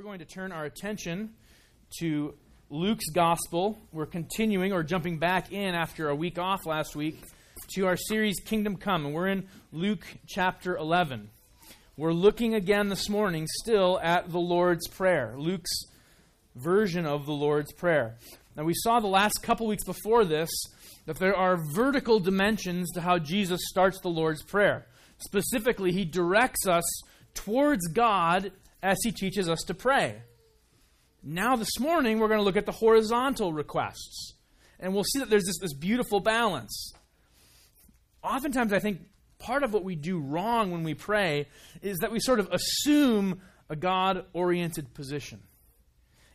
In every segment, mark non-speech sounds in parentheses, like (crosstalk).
we're going to turn our attention to Luke's gospel. We're continuing or jumping back in after a week off last week to our series Kingdom Come, and we're in Luke chapter 11. We're looking again this morning still at the Lord's Prayer, Luke's version of the Lord's Prayer. Now, we saw the last couple weeks before this that there are vertical dimensions to how Jesus starts the Lord's Prayer. Specifically, he directs us towards God as he teaches us to pray. Now, this morning, we're going to look at the horizontal requests. And we'll see that there's this, this beautiful balance. Oftentimes, I think part of what we do wrong when we pray is that we sort of assume a God oriented position.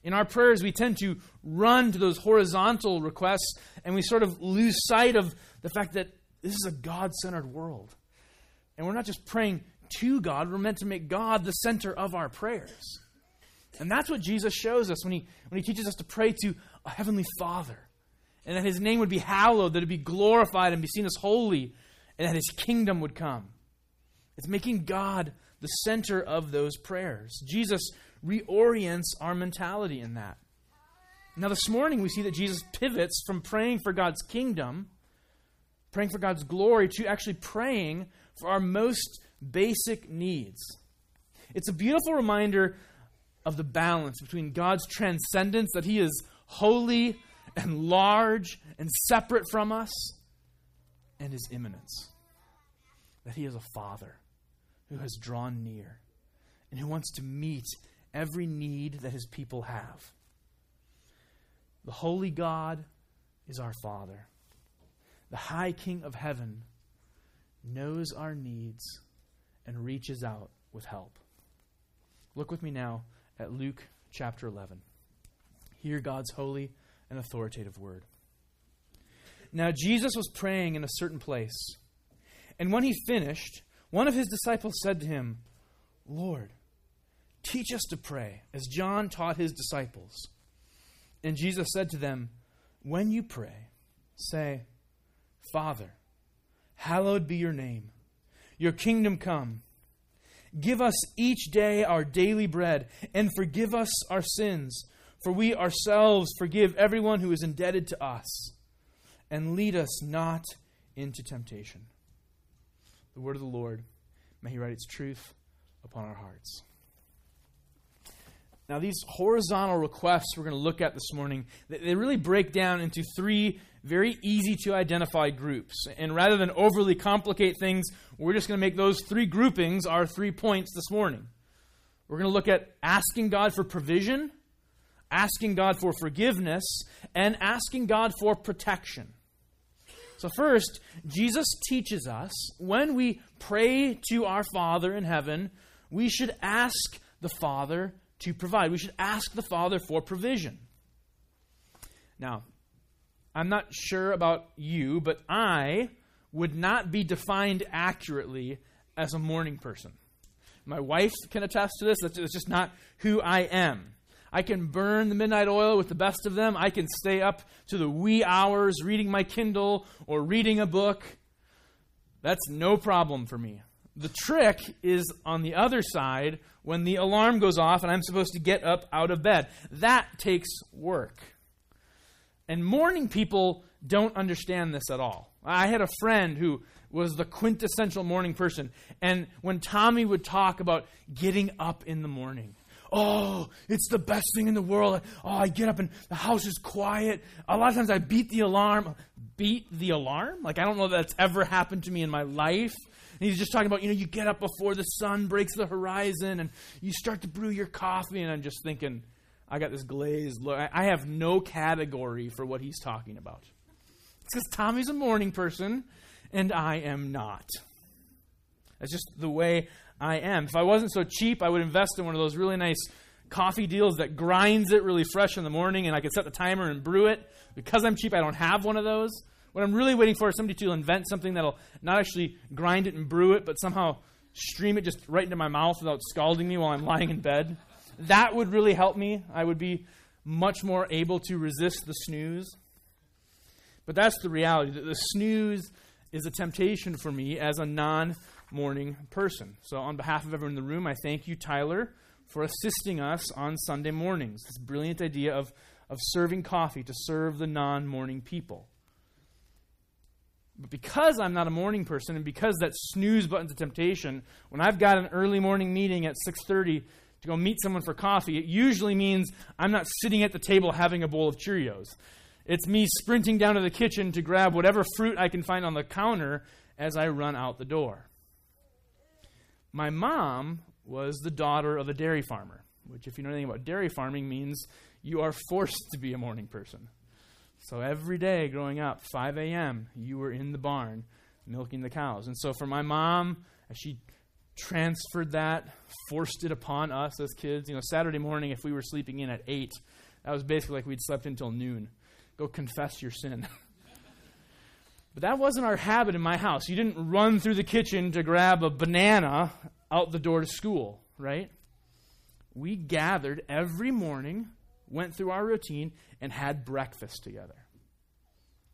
In our prayers, we tend to run to those horizontal requests and we sort of lose sight of the fact that this is a God centered world. And we're not just praying to God. We're meant to make God the center of our prayers. And that's what Jesus shows us when he, when he teaches us to pray to a heavenly Father. And that his name would be hallowed, that it be glorified and be seen as holy, and that his kingdom would come. It's making God the center of those prayers. Jesus reorients our mentality in that. Now, this morning we see that Jesus pivots from praying for God's kingdom, praying for God's glory, to actually praying for our most basic needs. It's a beautiful reminder of the balance between God's transcendence, that He is holy and large and separate from us, and His immanence, that He is a Father who has drawn near and who wants to meet every need that His people have. The holy God is our Father. The high King of heaven knows our needs and reaches out with help. Look with me now at Luke chapter 11. Hear God's holy and authoritative word. Now, Jesus was praying in a certain place, and when he finished, one of his disciples said to him, Lord, teach us to pray, as John taught his disciples. And Jesus said to them, When you pray, say, Father, hallowed be your name. Your kingdom come. Give us each day our daily bread, and forgive us our sins, for we ourselves forgive everyone who is indebted to us. And lead us not into temptation. The word of the Lord, may He write its truth upon our hearts. Now, these horizontal requests we're going to look at this morning, they really break down into three very easy to identify groups. And rather than overly complicate things, we're just going to make those three groupings our three points this morning. We're going to look at asking God for provision, asking God for forgiveness, and asking God for protection. So, first, Jesus teaches us when we pray to our Father in heaven, we should ask the Father to provide. We should ask the Father for provision. Now, I'm not sure about you, but I would not be defined accurately as a morning person. My wife can attest to this. That's just not who I am. I can burn the midnight oil with the best of them. I can stay up to the wee hours reading my Kindle or reading a book. That's no problem for me. The trick is on the other side when the alarm goes off and I'm supposed to get up out of bed. That takes work. And morning people don't understand this at all. I had a friend who was the quintessential morning person. And when Tommy would talk about getting up in the morning, oh, it's the best thing in the world. Oh, I get up and the house is quiet. A lot of times I beat the alarm. Beat the alarm? Like, I don't know that's ever happened to me in my life. And he's just talking about, you know, you get up before the sun breaks the horizon and you start to brew your coffee. And I'm just thinking, I got this glazed look. I have no category for what he's talking about. It's because Tommy's a morning person and I am not. That's just the way I am. If I wasn't so cheap, I would invest in one of those really nice coffee deals that grinds it really fresh in the morning and I could set the timer and brew it. Because I'm cheap, I don't have one of those. What I'm really waiting for is somebody to invent something that'll not actually grind it and brew it, but somehow stream it just right into my mouth without scalding me while I'm lying in bed. That would really help me. I would be much more able to resist the snooze. But that's the reality. The snooze is a temptation for me as a non morning person. So, on behalf of everyone in the room, I thank you, Tyler, for assisting us on Sunday mornings. This brilliant idea of, of serving coffee to serve the non morning people. But because I'm not a morning person and because that snooze button's a temptation, when I've got an early morning meeting at 6:30 to go meet someone for coffee, it usually means I'm not sitting at the table having a bowl of Cheerios. It's me sprinting down to the kitchen to grab whatever fruit I can find on the counter as I run out the door. My mom was the daughter of a dairy farmer, which, if you know anything about dairy farming, means you are forced to be a morning person. So every day growing up, 5 a.m., you were in the barn milking the cows. And so for my mom, she transferred that, forced it upon us as kids, you know, Saturday morning, if we were sleeping in at 8, that was basically like we'd slept until noon. Go confess your sin. (laughs) but that wasn't our habit in my house. You didn't run through the kitchen to grab a banana out the door to school, right? We gathered every morning went through our routine, and had breakfast together.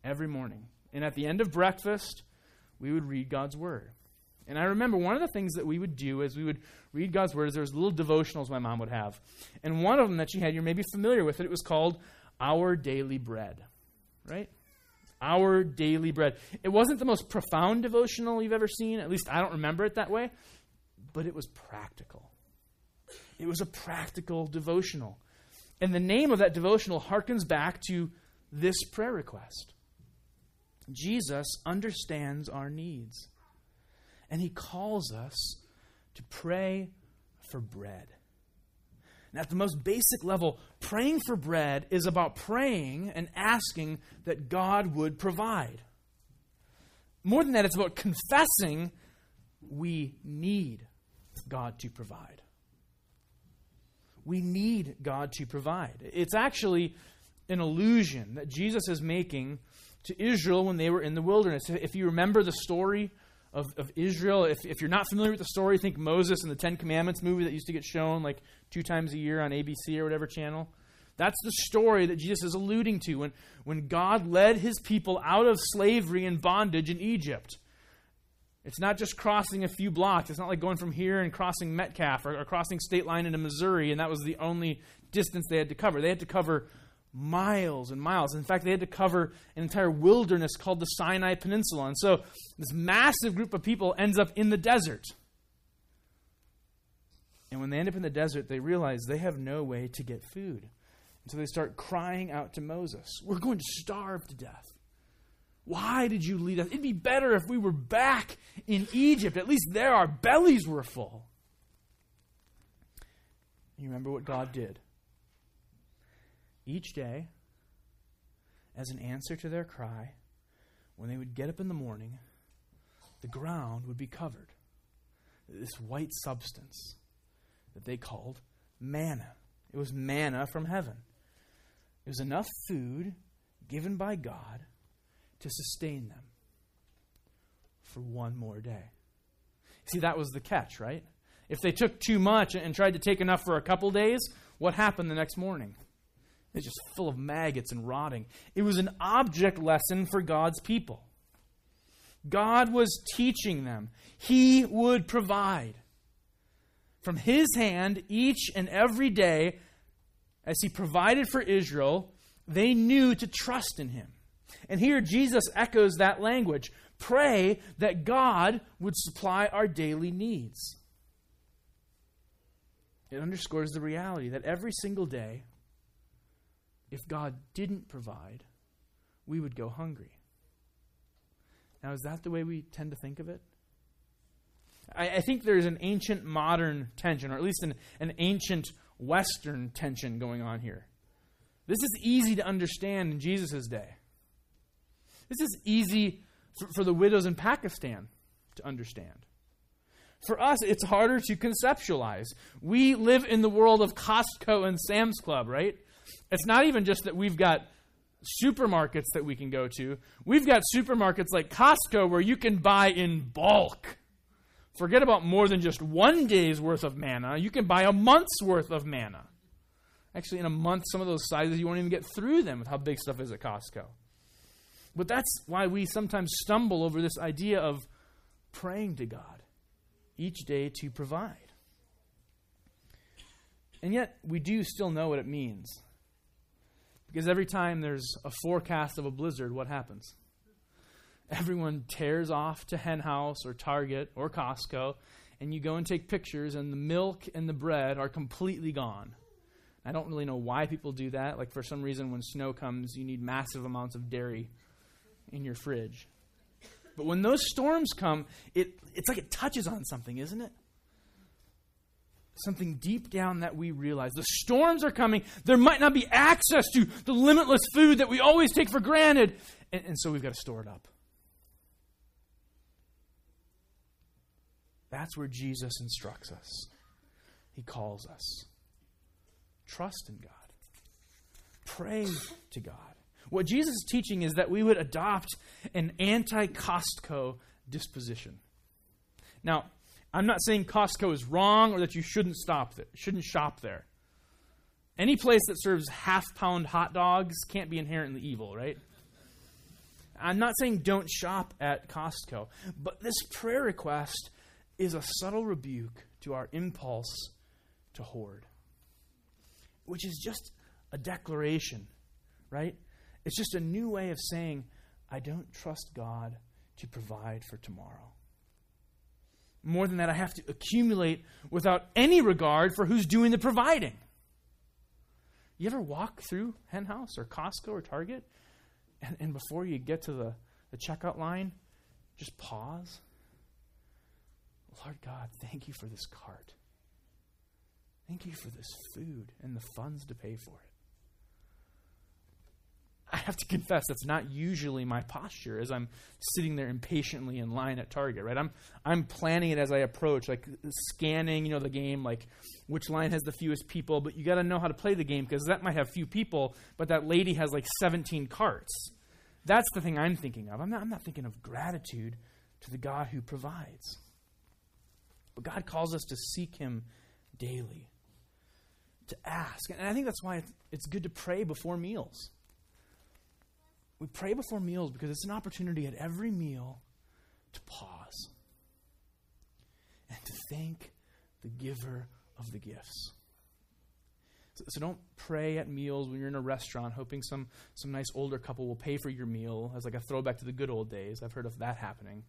Every morning. And at the end of breakfast, we would read God's Word. And I remember one of the things that we would do as we would read God's Word is there was little devotionals my mom would have. And one of them that she had, you're maybe familiar with it, it was called Our Daily Bread. Right? Our Daily Bread. It wasn't the most profound devotional you've ever seen, at least I don't remember it that way, but it was practical. It was a practical devotional. And the name of that devotional harkens back to this prayer request. Jesus understands our needs, and he calls us to pray for bread. And at the most basic level, praying for bread is about praying and asking that God would provide. More than that, it's about confessing we need God to provide. We need God to provide. It's actually an illusion that Jesus is making to Israel when they were in the wilderness. If you remember the story of, of Israel, if, if you're not familiar with the story, think Moses and the Ten Commandments movie that used to get shown like two times a year on ABC or whatever channel. That's the story that Jesus is alluding to when, when God led his people out of slavery and bondage in Egypt. It's not just crossing a few blocks. It's not like going from here and crossing Metcalf or, or, crossing state line into Missouri, and that was the only distance they had to cover. They had to cover miles and miles. In fact, they had to cover an entire wilderness called the Sinai Peninsula. And so this massive group of people ends up in the desert. And when they end up in the desert, they realize they have no way to get food. And so they start crying out to Moses, We're going to starve to death. Why did you lead us? It'd be better if we were back in Egypt. At least there our bellies were full. You remember what God did? Each day, as an answer to their cry, when they would get up in the morning, the ground would be covered. This white substance that they called manna. It was manna from heaven. It was enough food given by God to sustain them for one more day. See, that was the catch, right? If they took too much and tried to take enough for a couple days, what happened the next morning? It's just full of maggots and rotting. It was an object lesson for God's people. God was teaching them. He would provide. From His hand, each and every day, as He provided for Israel, they knew to trust in Him. And here Jesus echoes that language pray that God would supply our daily needs. It underscores the reality that every single day, if God didn't provide, we would go hungry. Now, is that the way we tend to think of it? I, I think there's an ancient modern tension, or at least an, an ancient Western tension going on here. This is easy to understand in Jesus' day. This is easy for, for the widows in Pakistan to understand. For us, it's harder to conceptualize. We live in the world of Costco and Sam's Club, right? It's not even just that we've got supermarkets that we can go to. We've got supermarkets like Costco where you can buy in bulk. Forget about more than just one day's worth of manna. You can buy a month's worth of manna. Actually, in a month, some of those sizes, you won't even get through them with how big stuff is at Costco. But that's why we sometimes stumble over this idea of praying to God each day to provide. And yet, we do still know what it means. Because every time there's a forecast of a blizzard, what happens? Everyone tears off to Hen House or Target or Costco, and you go and take pictures, and the milk and the bread are completely gone. I don't really know why people do that. Like, for some reason, when snow comes, you need massive amounts of dairy in your fridge. But when those storms come, it, it's like it touches on something, isn't it? Something deep down that we realize. The storms are coming. There might not be access to the limitless food that we always take for granted. And, and so we've got to store it up. That's where Jesus instructs us. He calls us. Trust in God. Pray to God. What Jesus is teaching is that we would adopt an anti Costco disposition. Now, I'm not saying Costco is wrong or that you shouldn't stop there, shouldn't shop there. Any place that serves half pound hot dogs can't be inherently evil, right? I'm not saying don't shop at Costco, but this prayer request is a subtle rebuke to our impulse to hoard, which is just a declaration, right? It's just a new way of saying, I don't trust God to provide for tomorrow. More than that, I have to accumulate without any regard for who's doing the providing. You ever walk through Hen House or Costco or Target, and, and before you get to the, the checkout line, just pause? Lord God, thank you for this cart. Thank you for this food and the funds to pay for it. I have to confess that's not usually my posture as I'm sitting there impatiently in line at Target, right? I'm I'm planning it as I approach, like scanning, you know, the game, like which line has the fewest people, but you got to know how to play the game because that might have few people, but that lady has like 17 carts. That's the thing I'm thinking of. I'm not, I'm not thinking of gratitude to the God who provides. But God calls us to seek Him daily, to ask. And I think that's why it's good to pray before meals. We pray before meals because it's an opportunity at every meal to pause and to thank the giver of the gifts. So, so, don't pray at meals when you're in a restaurant hoping some, some nice older couple will pay for your meal as like a throwback to the good old days. I've heard of that happening.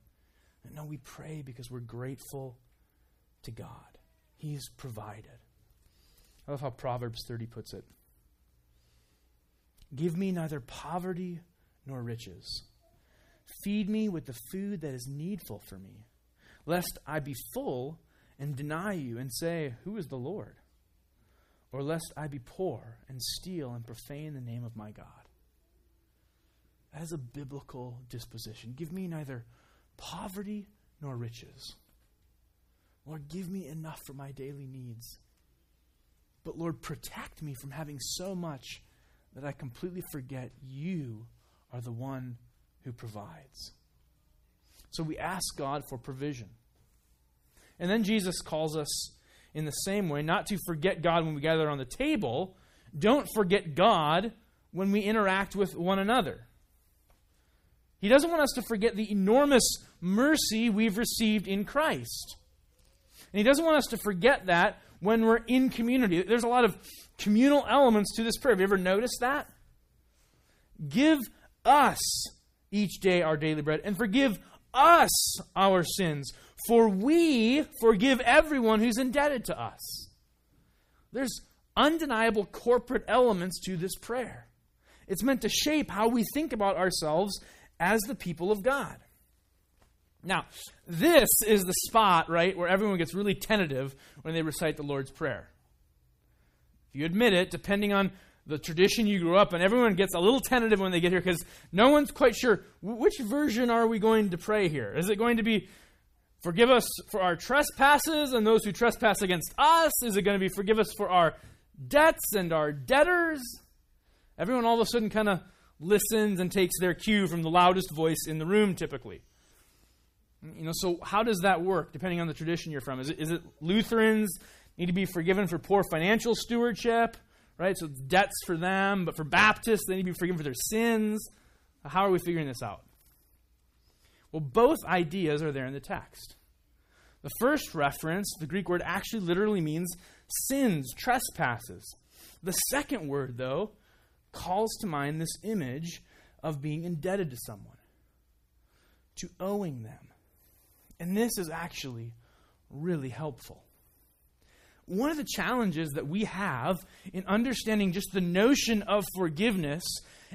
No, we pray because we're grateful to God. He's provided. I love how Proverbs 30 puts it. Give me neither poverty nor riches. Feed me with the food that is needful for me, lest I be full and deny you and say, Who is the Lord? Or lest I be poor and steal and profane the name of my God. As a biblical disposition. Give me neither poverty nor riches. Lord, give me enough for my daily needs. But Lord, protect me from having so much that I completely forget you are the one who provides. So we ask God for provision. And then Jesus calls us in the same way not to forget God when we gather on the table, don't forget God when we interact with one another. He doesn't want us to forget the enormous mercy we've received in Christ. And He doesn't want us to forget that when we're in community. There's a lot of communal elements to this prayer. Have you ever noticed that? Give us each day our daily bread and forgive us our sins, for we forgive everyone who's indebted to us. There's undeniable corporate elements to this prayer. It's meant to shape how we think about ourselves as the people of God. Now, this is the spot, right, where everyone gets really tentative when they recite the Lord's Prayer. If you admit it, depending on the tradition you grew up in. Everyone gets a little tentative when they get here because no one's quite sure which version are we going to pray here. Is it going to be forgive us for our trespasses and those who trespass against us? Is it going to be forgive us for our debts and our debtors? Everyone all of a sudden kind of listens and takes their cue from the loudest voice in the room typically. You know, so how does that work depending on the tradition you're from? Is it, is it Lutherans need to be forgiven for poor financial stewardship? Right? So debts for them, but for Baptists, they need to be forgiven for their sins. How are we figuring this out? Well, both ideas are there in the text. The first reference, the Greek word, actually literally means sins, trespasses. The second word, though, calls to mind this image of being indebted to someone, to owing them. And this is actually really helpful. One of the challenges that we have in understanding just the notion of forgiveness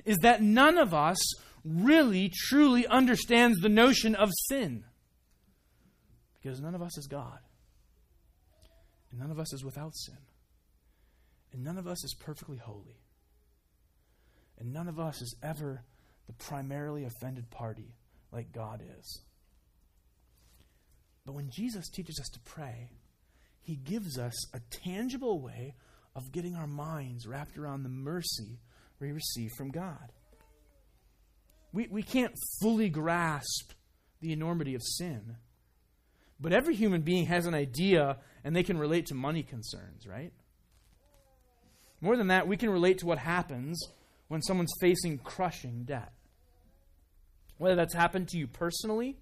is that none of us really truly understands the notion of sin. Because none of us is God. And none of us is without sin. And none of us is perfectly holy. And none of us is ever the primarily offended party like God is. But when Jesus teaches us to pray, he gives us a tangible way of getting our minds wrapped around the mercy we receive from God. We, we can't fully grasp the enormity of sin, but every human being has an idea and they can relate to money concerns, right? More than that, we can relate to what happens when someone's facing crushing debt. Whether that's happened to you personally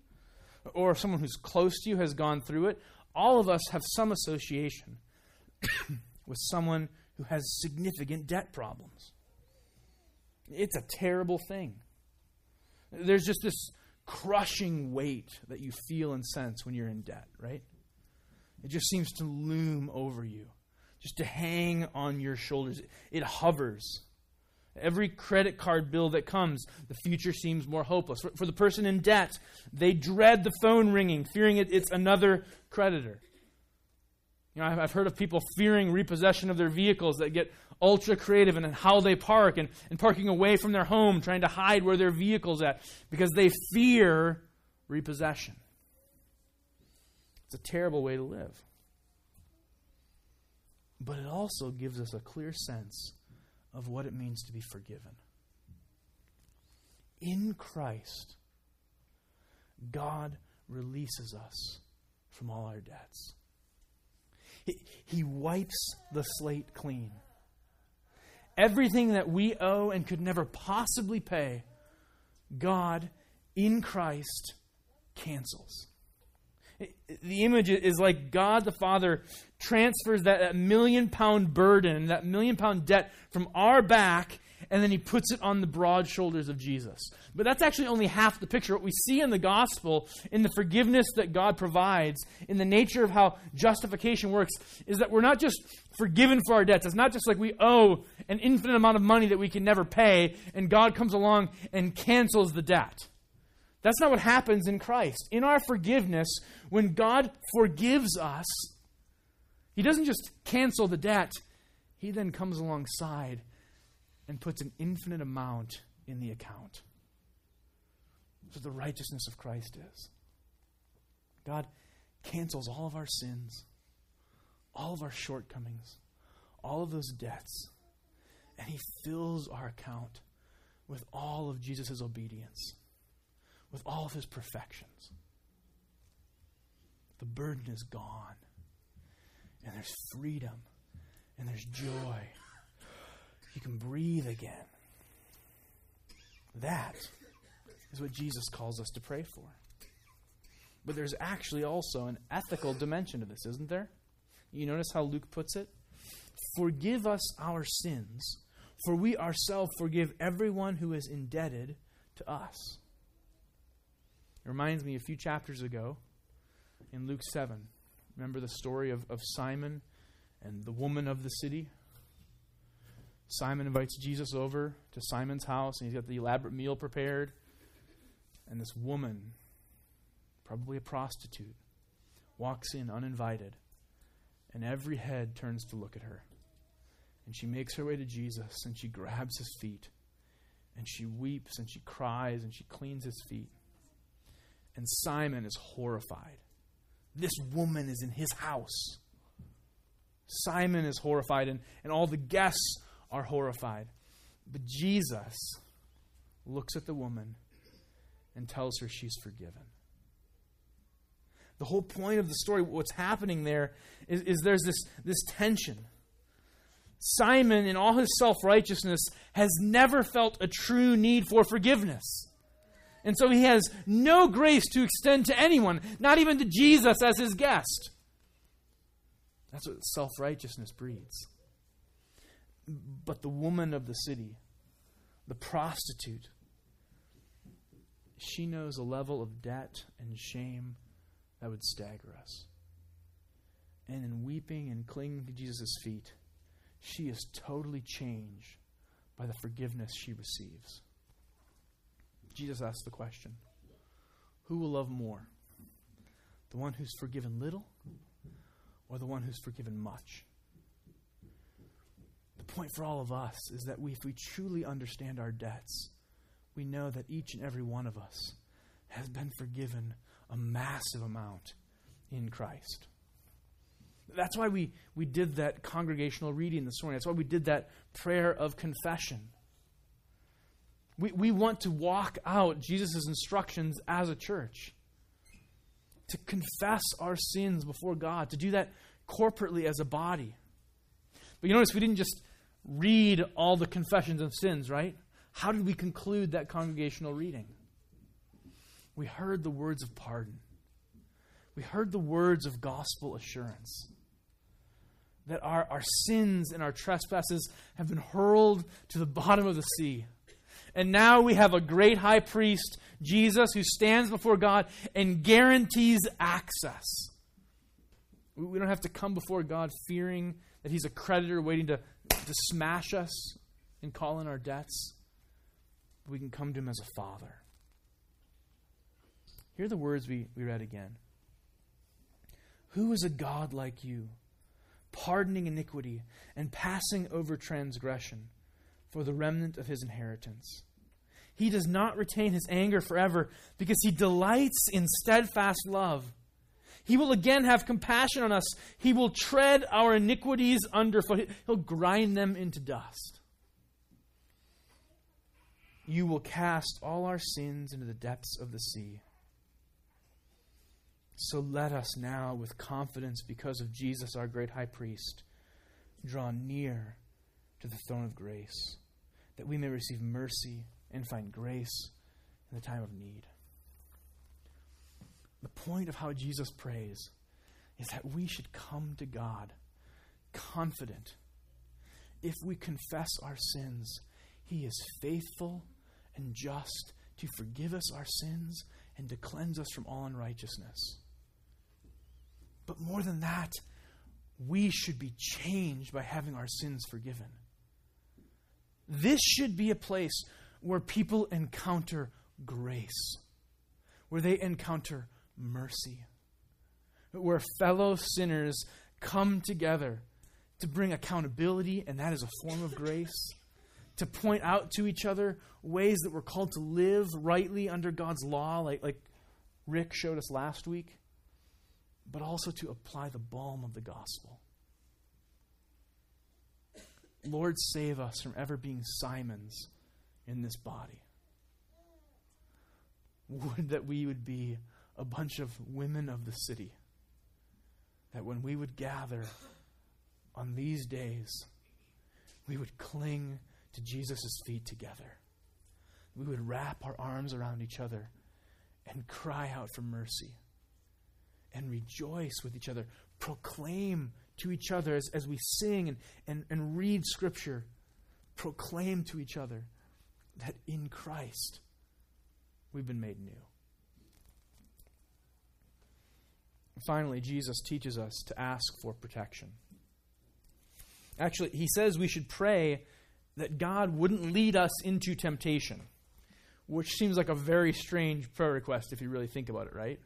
or someone who's close to you has gone through it, all of us have some association (coughs) with someone who has significant debt problems. It's a terrible thing. There's just this crushing weight that you feel and sense when you're in debt, right? It just seems to loom over you, just to hang on your shoulders. It hovers. Every credit card bill that comes, the future seems more hopeless. For, for the person in debt, they dread the phone ringing, fearing it, it's another creditor. You know, I've heard of people fearing repossession of their vehicles that get ultra creative in how they park and, and parking away from their home, trying to hide where their vehicle's at because they fear repossession. It's a terrible way to live. But it also gives us a clear sense of what it means to be forgiven. In Christ, God releases us from all our debts. He, he wipes the slate clean. Everything that we owe and could never possibly pay, God in Christ cancels. The image is like God the Father transfers that, million pound burden, that million pound debt from our back, and then he puts it on the broad shoulders of Jesus. But that's actually only half the picture. What we see in the gospel, in the forgiveness that God provides, in the nature of how justification works, is that we're not just forgiven for our debts. It's not just like we owe an infinite amount of money that we can never pay, and God comes along and cancels the debt. That's not what happens in Christ. In our forgiveness, when God forgives us, He doesn't just cancel the debt, He then comes alongside and puts an infinite amount in the account. So the righteousness of Christ is. God cancels all of our sins, all of our shortcomings, all of those debts, and He fills our account with all of Jesus' obedience with all of his perfections. The burden is gone. And there's freedom. And there's joy. You can breathe again. That is what Jesus calls us to pray for. But there's actually also an ethical dimension to this, isn't there? You notice how Luke puts it? Forgive us our sins, for we ourselves forgive everyone who is indebted to us. It reminds me a few chapters ago in Luke 7. Remember the story of, of Simon and the woman of the city? Simon invites Jesus over to Simon's house, and he's got the elaborate meal prepared. And this woman, probably a prostitute, walks in uninvited, and every head turns to look at her. And she makes her way to Jesus, and she grabs his feet, and she weeps, and she cries, and she cleans his feet. And Simon is horrified. This woman is in his house. Simon is horrified, and, and all the guests are horrified. But Jesus looks at the woman and tells her she's forgiven. The whole point of the story, what's happening there, is, is there's this, this tension. Simon, in all his self righteousness, has never felt a true need for forgiveness. And so he has no grace to extend to anyone, not even to Jesus as his guest. That's what self righteousness breeds. But the woman of the city, the prostitute, she knows a level of debt and shame that would stagger us. And in weeping and clinging to Jesus' feet, she is totally changed by the forgiveness she receives. Jesus asks the question Who will love more? The one who's forgiven little or the one who's forgiven much? The point for all of us is that we, if we truly understand our debts, we know that each and every one of us has been forgiven a massive amount in Christ. That's why we, we did that congregational reading this morning. That's why we did that prayer of confession. We, we want to walk out Jesus' instructions as a church, to confess our sins before God, to do that corporately as a body. But you notice we didn't just read all the confessions of sins, right? How did we conclude that congregational reading? We heard the words of pardon. We heard the words of gospel assurance that our, our sins and our trespasses have been hurled to the bottom of the sea. And now we have a great high priest, Jesus, who stands before God and guarantees access. We don't have to come before God fearing that he's a creditor waiting to, to smash us and call in our debts. We can come to him as a father. Hear the words we, we read again. Who is a God like you? pardoning iniquity, and passing over transgression for the remnant of his inheritance. He does not retain his anger forever because he delights in steadfast love. He will again have compassion on us. He will tread our iniquities underfoot. He'll grind them into dust. You will cast all our sins into the depths of the sea. So let us now, with confidence because of Jesus, our great high priest, draw near to the throne of grace, that we may receive mercy and find grace in the time of need. The point of how Jesus prays is that we should come to God confident. If we confess our sins, He is faithful and just to forgive us our sins and to cleanse us from all unrighteousness. But more than that, we should be changed by having our sins forgiven. This should be a place where people encounter grace, where they encounter mercy, where fellow sinners come together to bring accountability, and that is a form of grace, to point out to each other ways that we're called to live rightly under God's law, like, like Rick showed us last week but also to apply the balm of the gospel. Lord, save us from ever being Simons in this body. Would that we would be a bunch of women of the city. That when we would gather on these days, we would cling to Jesus' feet together. We would wrap our arms around each other and cry out for mercy and rejoice with each other. Proclaim to each other as, as we sing and, and, and read Scripture. Proclaim to each other that in Christ we've been made new. Finally, Jesus teaches us to ask for protection. Actually, he says we should pray that God wouldn't lead us into temptation, which seems like a very strange prayer request if you really think about it, right?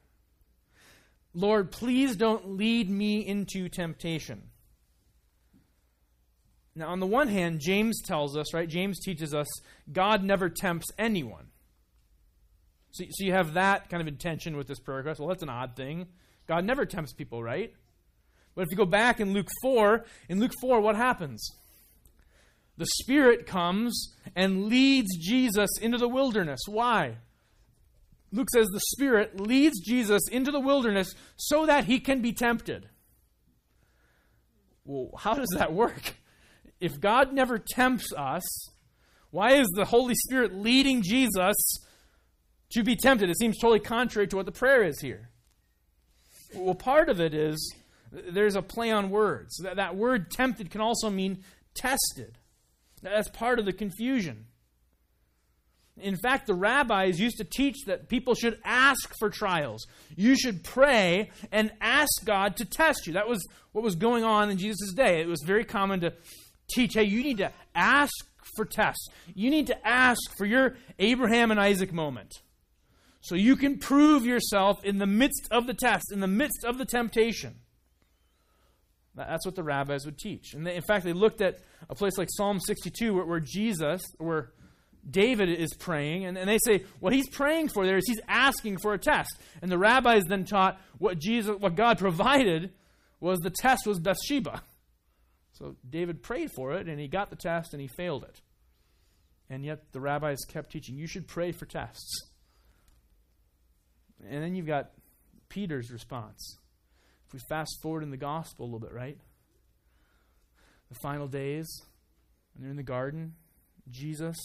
Lord, please don't lead me into temptation. Now, on the one hand, James tells us, right? James teaches us God never tempts anyone. So, so you have that kind of intention with this prayer request. Well, that's an odd thing. God never tempts people, right? But if you go back in Luke 4, in Luke 4, what happens? The Spirit comes and leads Jesus into the wilderness. Why? Luke says the Spirit leads Jesus into the wilderness so that he can be tempted. Well, how does that work? If God never tempts us, why is the Holy Spirit leading Jesus to be tempted? It seems totally contrary to what the prayer is here. Well, part of it is There's a play on words. That, that word tempted can also mean tested. That's part of the confusion. In fact, the rabbis used to teach that people should ask for trials. You should pray and ask God to test you. That was what was going on in Jesus' day. It was very common to teach hey, you need to ask for tests. You need to ask for your Abraham and Isaac moment. So you can prove yourself in the midst of the test, in the midst of the temptation. That's what the rabbis would teach. And they, in fact, they looked at a place like Psalm 62 where, where Jesus, where David is praying, and, and they say what he's praying for there is he's asking for a test. And the rabbis then taught what Jesus, what God provided was the test was Bathsheba. So David prayed for it, and he got the test, and he failed it. And yet the rabbis kept teaching you should pray for tests. And then you've got Peter's response. If we fast forward in the gospel a little bit, right? The final days, and they're in the garden, Jesus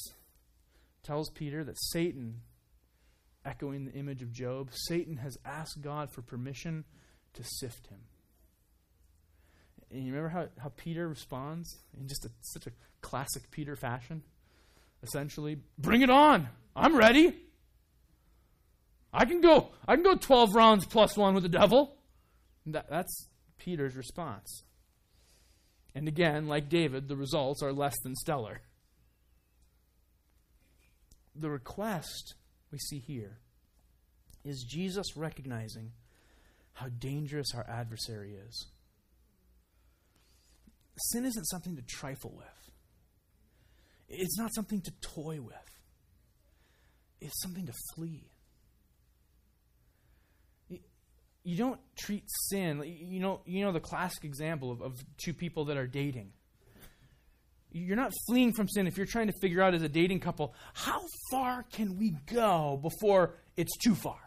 tells Peter that Satan, echoing the image of Job, Satan has asked God for permission to sift him. And you remember how, how Peter responds in just a, such a classic Peter fashion? Essentially, bring it on. I'm ready. I can go. I can go 12 rounds plus one with the devil. That, that's Peter's response. And again, like David, the results are less than stellar the request we see here is Jesus recognizing how dangerous our adversary is. Sin isn't something to trifle with, it's not something to toy with, it's something to flee. You don't treat sin, you know, you know the classic example of, of two people that are dating. You're not fleeing from sin. If you're trying to figure out as a dating couple how far can we go before it's too far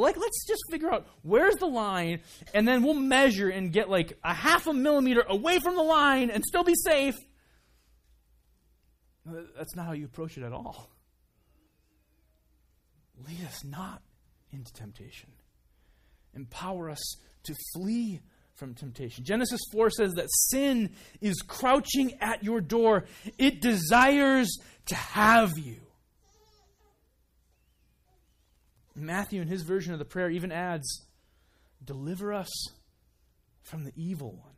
like let's just figure out where's the line and then we'll measure and get like a half a millimeter away from the line and still be safe uh, that's not how you approach it at all lead us not into temptation empower us to flee from temptation. Genesis 4 says that sin is crouching at your door, it desires to have you. Matthew, in his version of the prayer, even adds, Deliver us from the evil one.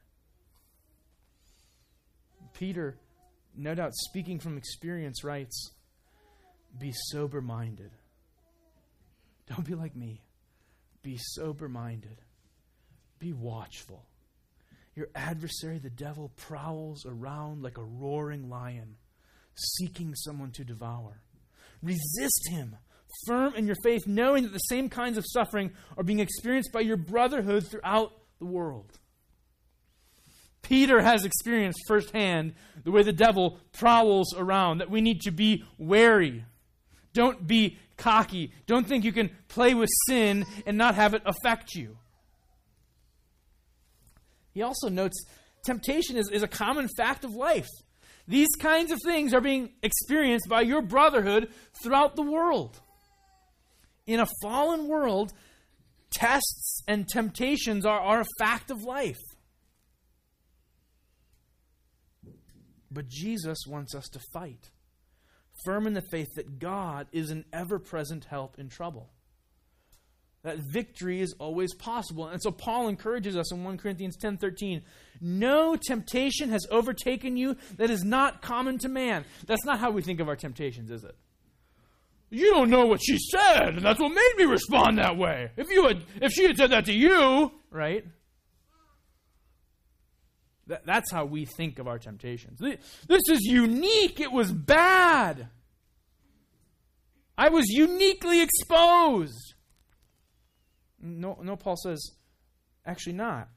Peter, no doubt speaking from experience, writes, Be sober minded. Don't be like me. Be sober minded. Be watchful. Your adversary, the devil, prowls around like a roaring lion, seeking someone to devour. Resist him, firm in your faith, knowing that the same kinds of suffering are being experienced by your brotherhood throughout the world. Peter has experienced firsthand the way the devil prowls around, that we need to be wary. Don't be cocky. Don't think you can play with sin and not have it affect you. He also notes temptation is, is a common fact of life. These kinds of things are being experienced by your brotherhood throughout the world. In a fallen world, tests and temptations are, are a fact of life. But Jesus wants us to fight, firm in the faith that God is an ever present help in trouble that victory is always possible. And so Paul encourages us in 1 Corinthians 10:13, "No temptation has overtaken you that is not common to man." That's not how we think of our temptations, is it? You don't know what she said, and that's what made me respond that way. If you had if she had said that to you, right? That, that's how we think of our temptations. This is unique. It was bad. I was uniquely exposed. No, no, Paul says, actually not.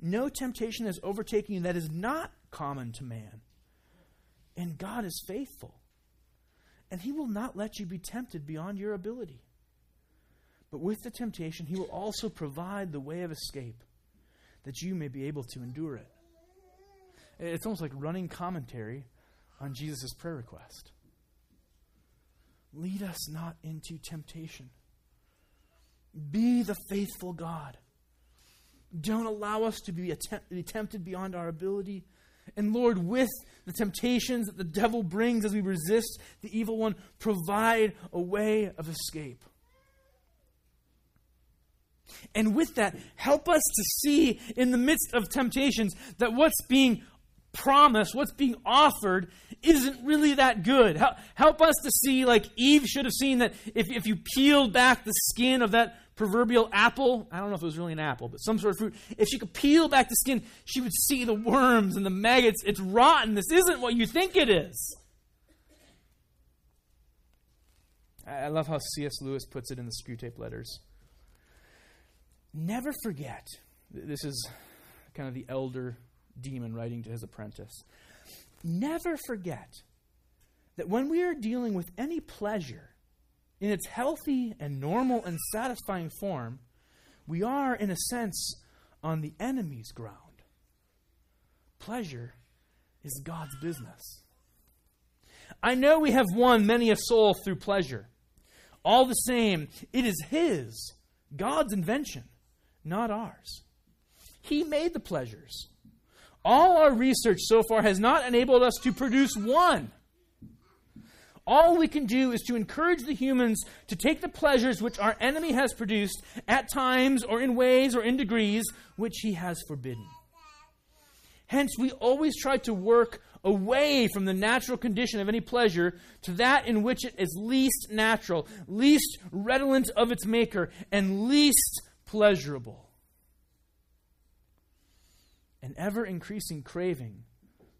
No temptation has overtaken you that is not common to man. And God is faithful. And he will not let you be tempted beyond your ability. But with the temptation, he will also provide the way of escape that you may be able to endure it. It's almost like running commentary on Jesus' prayer request. Lead us not into temptation be the faithful God. Don't allow us to be, attempt, be tempted beyond our ability. And Lord, with the temptations that the devil brings as we resist the evil one, provide a way of escape. And with that, help us to see in the midst of temptations that what's being promised, what's being offered, isn't really that good. Help, us to see, like Eve should have seen, that if, if you peeled back the skin of that proverbial apple, I don't know if it was really an apple, but some sort of fruit, if she could peel back the skin, she would see the worms and the maggots. It's rotten. This isn't what you think it is. I love how C.S. Lewis puts it in the Screwtape Letters. Never forget, this is kind of the elder demon writing to his apprentice. Never forget that when we are dealing with any pleasure in its healthy and normal and satisfying form, we are, in a sense, on the enemy's ground. Pleasure is God's business. I know we have won many a soul through pleasure. All the same, it is His, God's invention, not ours. He made the pleasures. All our research so far has not enabled us to produce one. All we can do is to encourage the humans to take the pleasures which our enemy has produced at times or in ways or in degrees which he has forbidden. Hence, we always try to work away from the natural condition of any pleasure to that in which it is least natural, least redolent of its maker, and least pleasurable an ever increasing craving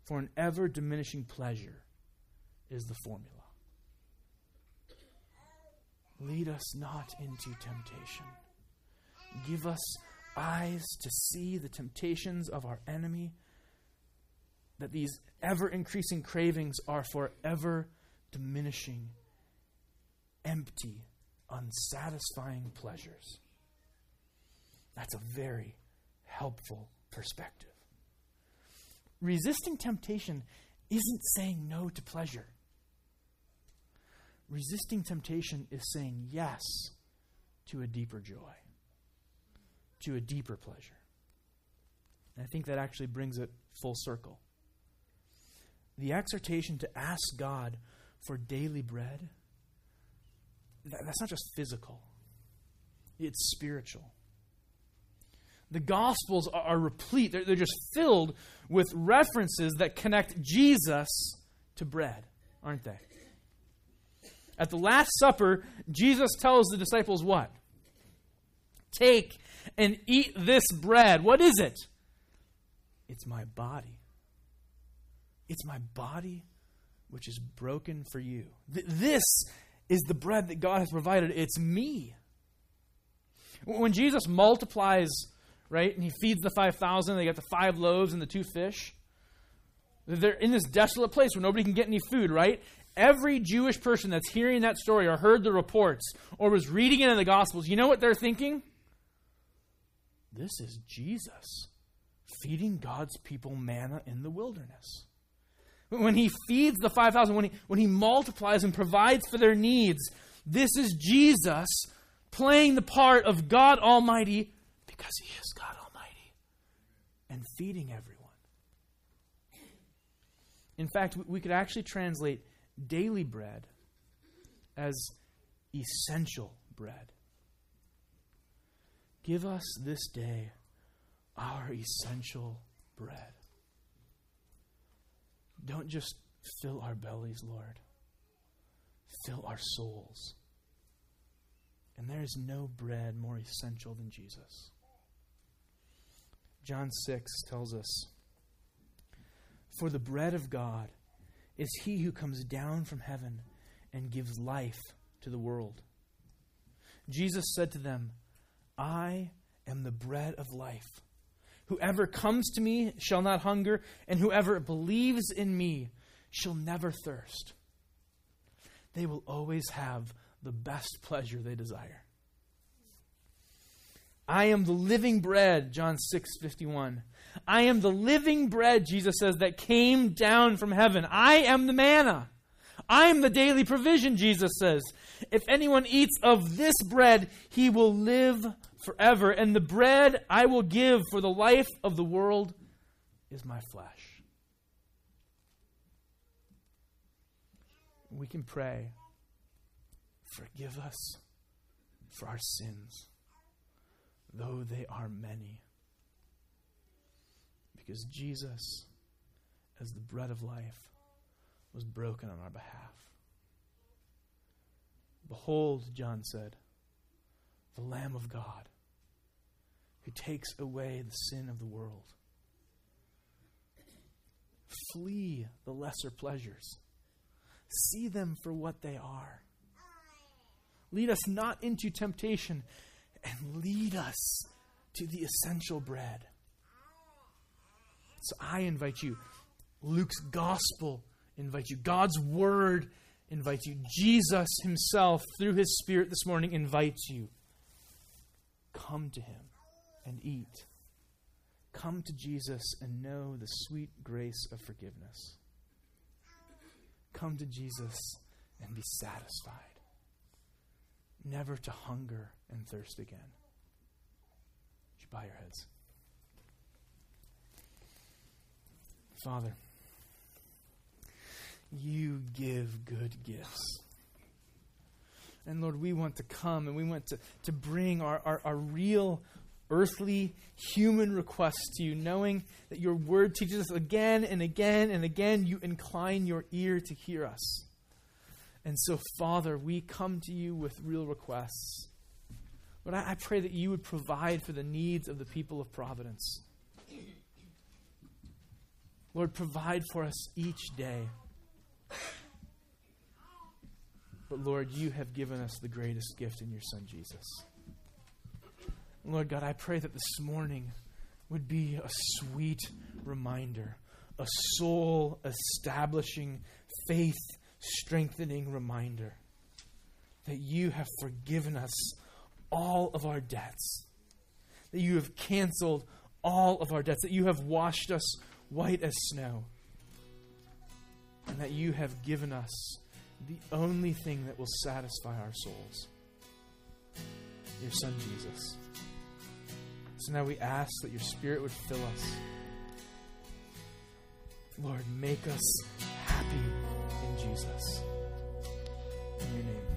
for an ever diminishing pleasure is the formula. Lead us not into temptation. Give us eyes to see the temptations of our enemy, that these ever increasing cravings are for ever diminishing, empty, unsatisfying pleasures. That's a very helpful perspective. Resisting temptation isn't saying no to pleasure. Resisting temptation is saying yes to a deeper joy, to a deeper pleasure. And I think that actually brings it full circle. The exhortation to ask God for daily bread, that's not just physical, it's spiritual. The Gospels are, are replete, they're, they're just filled with references that connect Jesus to bread, aren't they? At the Last Supper, Jesus tells the disciples what? Take and eat this bread. What is it? It's my body. It's my body which is broken for you. Th- this is the bread that God has provided. It's me. When Jesus multiplies right? And he feeds the 5,000. They got the five loaves and the two fish. They're in this desolate place where nobody can get any food, right? Every Jewish person that's hearing that story or heard the reports or was reading it in the Gospels, you know what they're thinking? This is Jesus feeding God's people manna in the wilderness. When he feeds the 5,000, when he, when he multiplies and provides for their needs, this is Jesus playing the part of God Almighty because he is God Almighty and feeding everyone. In fact, we could actually translate daily bread as essential bread. Give us this day our essential bread. Don't just fill our bellies, Lord. Fill our souls. And there is no bread more essential than Jesus. John 6 tells us For the bread of God is he who comes down from heaven and gives life to the world. Jesus said to them, I am the bread of life. Whoever comes to me shall not hunger, and whoever believes in me shall never thirst. They will always have the best pleasure they desire. I am the living bread, John 6 51. I am the living bread, Jesus says, that came down from heaven. I am the manna. I am the daily provision, Jesus says. If anyone eats of this bread, he will live forever, and the bread I will give for the life of the world is my flesh. We can pray, forgive us for our sins, though they are many. Because Jesus, as the bread of life, was broken on our behalf. Behold, John said, the Lamb of God who takes away the sin of the world. Flee the lesser pleasures. See them for what they are. Lead us not into temptation, and lead us to the essential bread. So I invite you, Luke's gospel invites you, God's word invites you, Jesus himself, through his Spirit this morning, invites you. Come to him and eat. Come to Jesus and know the sweet grace of forgiveness. Come to Jesus and be satisfied, never to hunger and thirst again. Would you bow your heads? Father, you give good gifts. And Lord, we want to come and we want to, to bring our, our, our real earthly human requests to you, knowing that your word teaches us again and again and again, you incline your ear to hear us. And so, Father, we come to you with real requests. But I, I pray that you would provide for the needs of the people of Providence. Lord, provide for us each day. But Lord, you have given us the greatest gift in your Son, Jesus. Lord God, I pray that this morning would be a sweet reminder, a soul establishing, faith strengthening reminder that you have forgiven us all of our debts, that you have canceled all of our debts, that you have washed us white as snow, and that you have given us the only thing that will satisfy our souls your Son, Jesus. So now we ask that your Spirit would fill us. Lord, make us happy Jesus. In your name.